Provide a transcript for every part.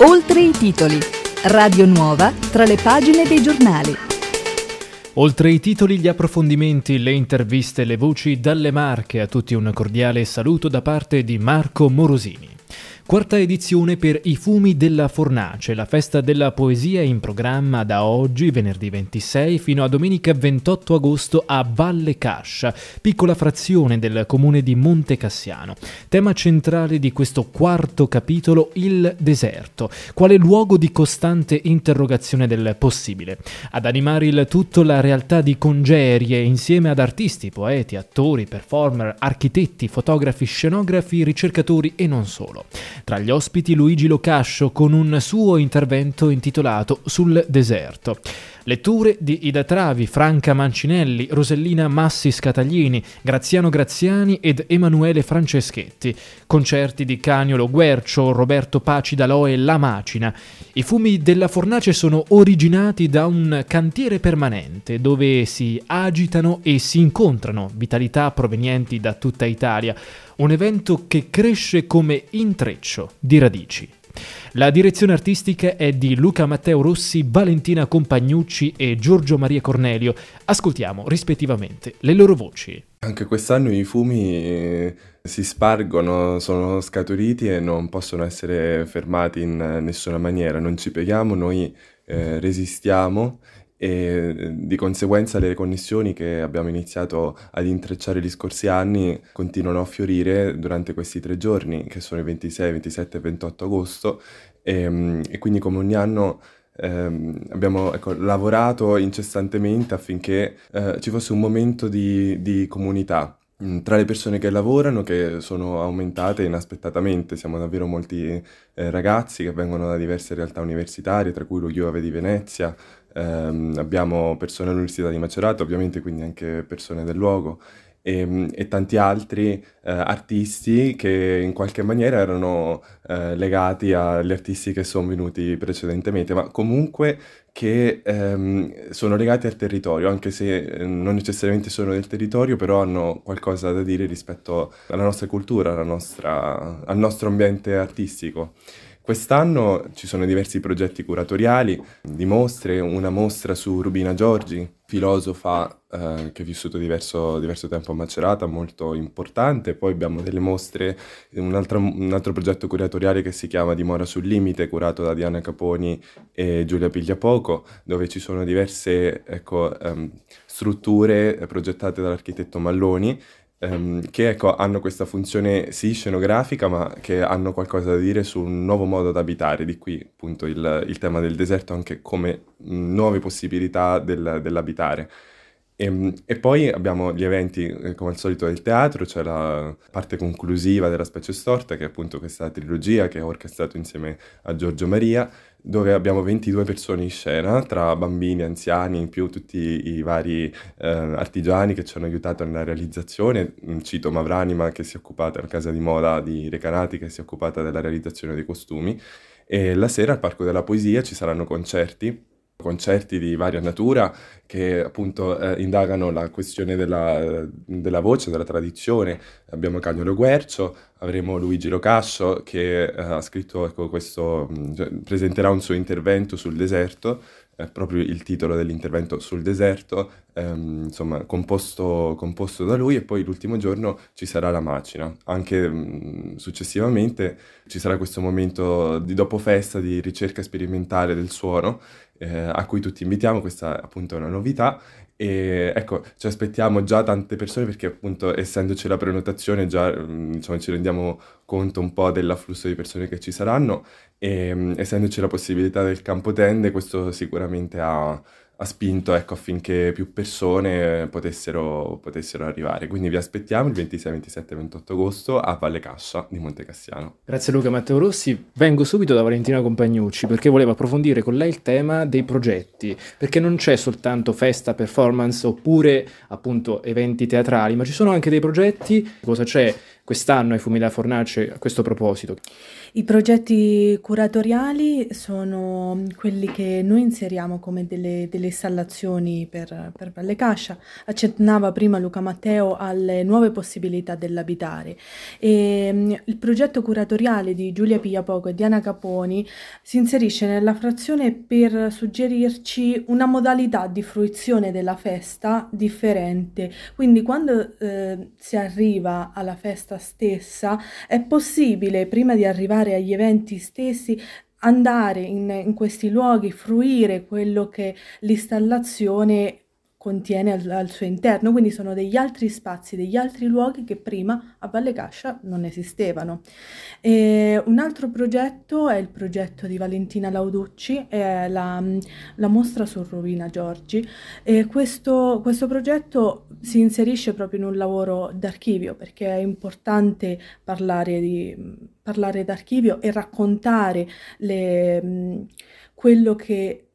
Oltre i titoli. Radio Nuova tra le pagine dei giornali. Oltre i titoli, gli approfondimenti, le interviste, le voci dalle Marche, a tutti un cordiale saluto da parte di Marco Morosini. Quarta edizione per I Fumi della Fornace, la festa della poesia in programma da oggi, venerdì 26, fino a domenica 28 agosto a Valle Cascia, piccola frazione del comune di Monte Cassiano. Tema centrale di questo quarto capitolo, il deserto, quale luogo di costante interrogazione del possibile. Ad animare il tutto la realtà di congerie insieme ad artisti, poeti, attori, performer, architetti, fotografi, scenografi, ricercatori e non solo. Tra gli ospiti Luigi Locascio con un suo intervento intitolato Sul deserto. Letture di Ida Travi, Franca Mancinelli, Rosellina Massi Scataglini, Graziano Graziani ed Emanuele Franceschetti. Concerti di Caniolo Guercio, Roberto Paci Dalò e La Macina. I fumi della fornace sono originati da un cantiere permanente dove si agitano e si incontrano vitalità provenienti da tutta Italia. Un evento che cresce come intreccio di radici. La direzione artistica è di Luca Matteo Rossi, Valentina Compagnucci e Giorgio Maria Cornelio. Ascoltiamo rispettivamente le loro voci. Anche quest'anno i fumi eh, si spargono, sono scaturiti e non possono essere fermati in nessuna maniera. Non ci pieghiamo, noi eh, resistiamo e di conseguenza le connessioni che abbiamo iniziato ad intrecciare gli scorsi anni continuano a fiorire durante questi tre giorni, che sono i 26, 27 e 28 agosto, e, e quindi come ogni anno ehm, abbiamo ecco, lavorato incessantemente affinché eh, ci fosse un momento di, di comunità mm, tra le persone che lavorano, che sono aumentate inaspettatamente, siamo davvero molti eh, ragazzi che vengono da diverse realtà universitarie, tra cui lo Iove di Venezia, ehm, abbiamo persone all'Università di Macerata, ovviamente quindi anche persone del luogo e, e tanti altri eh, artisti che in qualche maniera erano eh, legati agli artisti che sono venuti precedentemente, ma comunque che ehm, sono legati al territorio, anche se eh, non necessariamente sono del territorio, però hanno qualcosa da dire rispetto alla nostra cultura, alla nostra, al nostro ambiente artistico. Quest'anno ci sono diversi progetti curatoriali di mostre, una mostra su Rubina Giorgi, filosofa eh, che ha vissuto diverso, diverso, tempo a Macerata, molto importante. Poi abbiamo delle mostre, un altro, un altro, progetto curatoriale che si chiama Dimora sul limite, curato da Diana Caponi e Giulia Pigliapoco, dove ci sono diverse ecco, um, strutture progettate dall'architetto Malloni ehm, che ecco, hanno questa funzione sì scenografica, ma che hanno qualcosa da dire su un nuovo modo di abitare, di qui appunto il, il tema del deserto anche come nuove possibilità del, dell'abitare. E, ehm, e, poi abbiamo gli eventi, eh, come al solito, del teatro, cioè la parte conclusiva della Specie Storta, che è appunto questa trilogia che ho orchestrato insieme a Giorgio Maria, dove abbiamo 22 persone in scena, tra bambini, anziani, in più tutti i vari eh, artigiani che ci hanno aiutato nella realizzazione. Cito Mavranima che si è occupata, la casa di moda di Recanati, che si è occupata della realizzazione dei costumi. E la sera al Parco della Poesia ci saranno concerti concerti di varia natura che appunto eh, indagano la questione della, della, voce, della tradizione. Abbiamo Cagnolo Guercio, avremo Luigi Locascio che eh, ha scritto ecco, questo, cioè, presenterà un suo intervento sul deserto, eh, proprio il titolo dell'intervento sul deserto, ehm, insomma composto, composto, da lui e poi l'ultimo giorno ci sarà la macina. Anche mh, successivamente ci sarà questo momento di dopo festa di ricerca sperimentale del suono eh, a cui tutti invitiamo, questa appunto è una novità e ecco, ci aspettiamo già tante persone perché appunto essendoci la prenotazione già insomma, ci rendiamo conto un po' dell'afflusso di persone che ci saranno e essendoci la possibilità del campo tende questo sicuramente ha ha spinto ecco, affinché più persone potessero, potessero, arrivare. Quindi vi aspettiamo il 26, 27 e 28 agosto a Valle Cascia di Monte Cassiano. Grazie Luca Matteo Rossi. Vengo subito da Valentina Compagnucci perché volevo approfondire con lei il tema dei progetti, perché non c'è soltanto festa, performance oppure appunto eventi teatrali, ma ci sono anche dei progetti. Cosa c'è quest'anno ai Fumi della Fornace a questo proposito? I progetti curatoriali sono quelli che noi inseriamo come delle, delle installazioni per, per Valle Cascia. Accennava prima Luca Matteo alle nuove possibilità dell'abitare. E, mm, il progetto curatoriale di Giulia Pigliapoco e Diana Caponi si inserisce nella frazione per suggerirci una modalità di fruizione della festa differente. Quindi quando eh, si arriva alla festa stessa è possibile, prima di arrivare partecipare agli eventi stessi, andare in, in questi luoghi, fruire quello che l'installazione contiene al, al, suo interno, quindi sono degli altri spazi, degli altri luoghi che prima a Valle Cascia non esistevano. E un altro progetto è il progetto di Valentina Lauducci, è la, la mostra su Rovina Giorgi e questo, questo progetto si inserisce proprio in un lavoro d'archivio perché è importante parlare, di, parlare d'archivio e raccontare le, quello che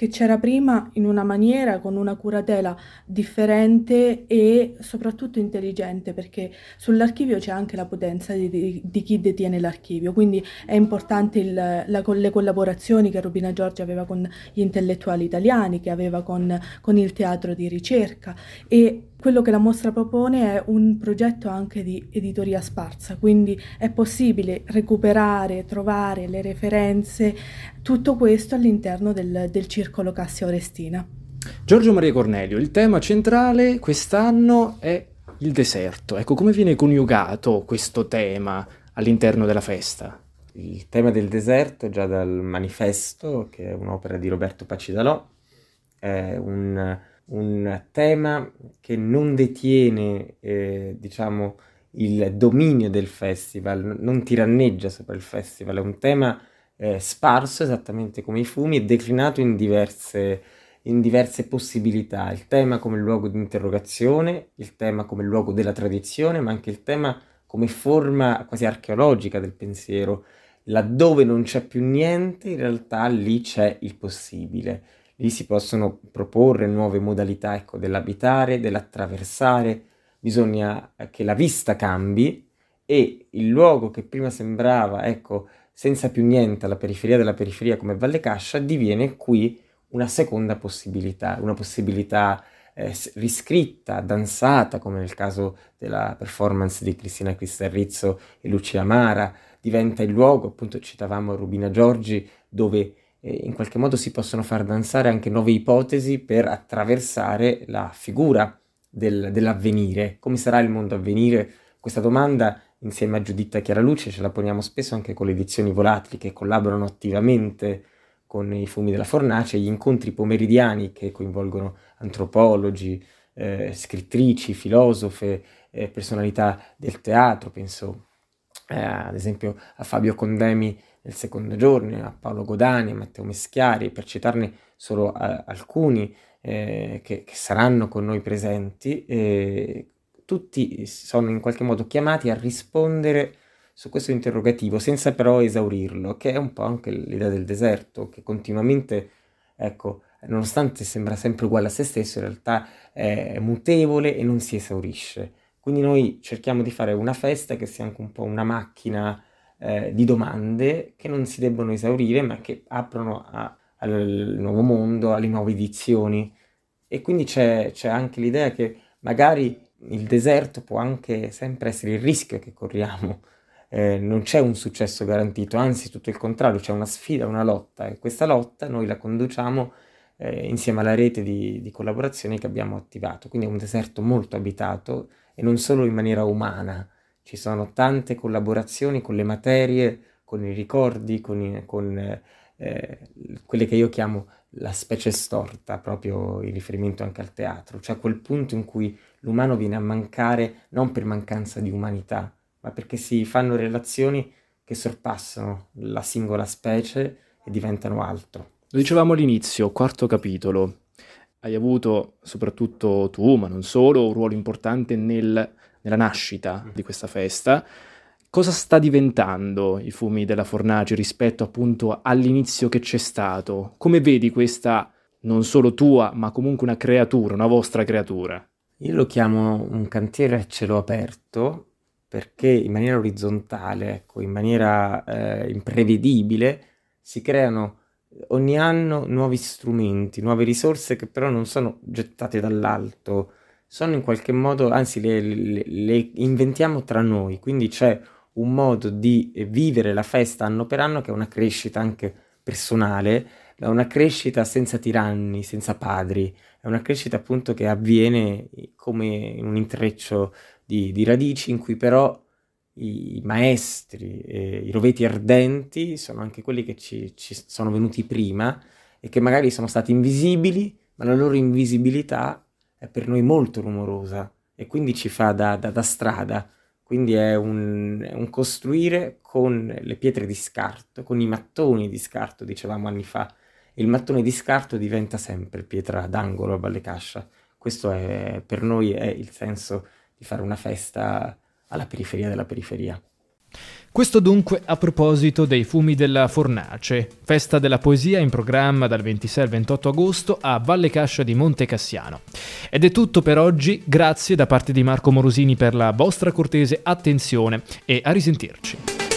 che c'era prima in una maniera, con una curatela differente e soprattutto intelligente, perché sull'archivio c'è anche la potenza di, di, di chi detiene l'archivio, quindi è importante il, la, le collaborazioni che Rubina Giorgia aveva con gli intellettuali italiani, che aveva con, con il teatro di ricerca. E quello che la mostra propone è un progetto anche di editoria sparsa, quindi è possibile recuperare, trovare le referenze, tutto questo all'interno del, del circolo Cassia Orestina. Giorgio Maria Cornelio, il tema centrale quest'anno è il deserto. Ecco, come viene coniugato questo tema all'interno della festa? Il tema del deserto, già dal manifesto, che è un'opera di Roberto Pacidalò, è un un tema che non detiene, eh, diciamo, il dominio del festival, non tiranneggia sopra il festival, è un tema eh, sparso esattamente come i fumi e declinato in diverse, in diverse possibilità. Il tema come luogo di interrogazione, il tema come luogo della tradizione, ma anche il tema come forma quasi archeologica del pensiero. Laddove non c'è più niente, in realtà lì c'è il possibile lì si possono proporre nuove modalità ecco, dell'abitare, dell'attraversare, bisogna che la vista cambi e il luogo che prima sembrava ecco, senza più niente alla periferia della periferia come Valle Cascia diviene qui una seconda possibilità, una possibilità eh, riscritta, danzata, come nel caso della performance di Cristina Cristarrizzo e Lucia Mara, diventa il luogo, appunto citavamo Rubina Giorgi, dove eh, in qualche modo si possono far danzare anche nuove ipotesi per attraversare la figura del, dell'avvenire. Come sarà il mondo a venire? Questa domanda insieme a Giuditta Chiaraluce ce la poniamo spesso anche con le edizioni volatili che collaborano attivamente con i fumi della fornace, gli incontri pomeridiani che coinvolgono antropologi, eh, scrittrici, filosofe, eh, personalità del teatro, penso eh, ad esempio a Fabio Condemi nel secondo giorno, a Paolo Godani, a Matteo Meschiari, per citarne solo a, alcuni eh, che, che, saranno con noi presenti, eh, tutti sono in qualche modo chiamati a rispondere su questo interrogativo senza però esaurirlo, che è un po' anche l'idea del deserto, che continuamente, ecco, nonostante sembra sempre uguale a se stesso, in realtà è mutevole e non si esaurisce. Quindi noi cerchiamo di fare una festa che sia anche un po' una macchina eh, di domande che non si debbono esaurire ma che aprono a, al nuovo mondo, alle nuove edizioni e quindi c'è, c'è anche l'idea che magari il deserto può anche sempre essere il rischio che corriamo. Eh, non c'è un successo garantito, anzi tutto il contrario, c'è una sfida, una lotta e questa lotta noi la conduciamo eh, insieme alla rete di, di collaborazioni che abbiamo attivato. Quindi è un deserto molto abitato e non solo in maniera umana, ci sono tante collaborazioni con le materie, con i ricordi, con, i, con eh, quelle che io chiamo la specie storta, proprio in riferimento anche al teatro, cioè quel punto in cui l'umano viene a mancare non per mancanza di umanità, ma perché si fanno relazioni che sorpassano la singola specie e diventano altro. Lo dicevamo all'inizio, quarto capitolo. Hai avuto, soprattutto tu, ma non solo, un ruolo importante nel nella nascita di questa festa. Cosa sta diventando i fumi della fornace rispetto appunto all'inizio che c'è stato? Come vedi questa non solo tua, ma comunque una creatura, una vostra creatura? Io lo chiamo un cantiere a cielo aperto perché in maniera orizzontale, ecco, in maniera eh, imprevedibile, si creano ogni anno nuovi strumenti, nuove risorse che però non sono gettate dall'alto, sono in qualche modo, anzi le, le, le inventiamo tra noi, quindi c'è un modo di vivere la festa anno per anno che è una crescita anche personale, è una crescita senza tiranni, senza padri, è una crescita appunto che avviene come in un intreccio di, di radici in cui però i maestri, eh, i roveti ardenti sono anche quelli che ci, ci, sono venuti prima e che magari sono stati invisibili, ma la loro invisibilità è per noi molto rumorosa e quindi ci fa da, da, da strada. Quindi è un, è un, costruire con le pietre di scarto, con i mattoni di scarto, dicevamo anni fa. Il mattone di scarto diventa sempre pietra d'angolo a Valle Cascia. Questo è, per noi è il senso di fare una festa alla periferia della periferia. Questo dunque a proposito dei fumi della Fornace, festa della poesia in programma dal 26 al 28 agosto a Valle Cascia di Monte Cassiano. Ed è tutto per oggi, grazie da parte di Marco Morosini per la vostra cortese attenzione e a risentirci.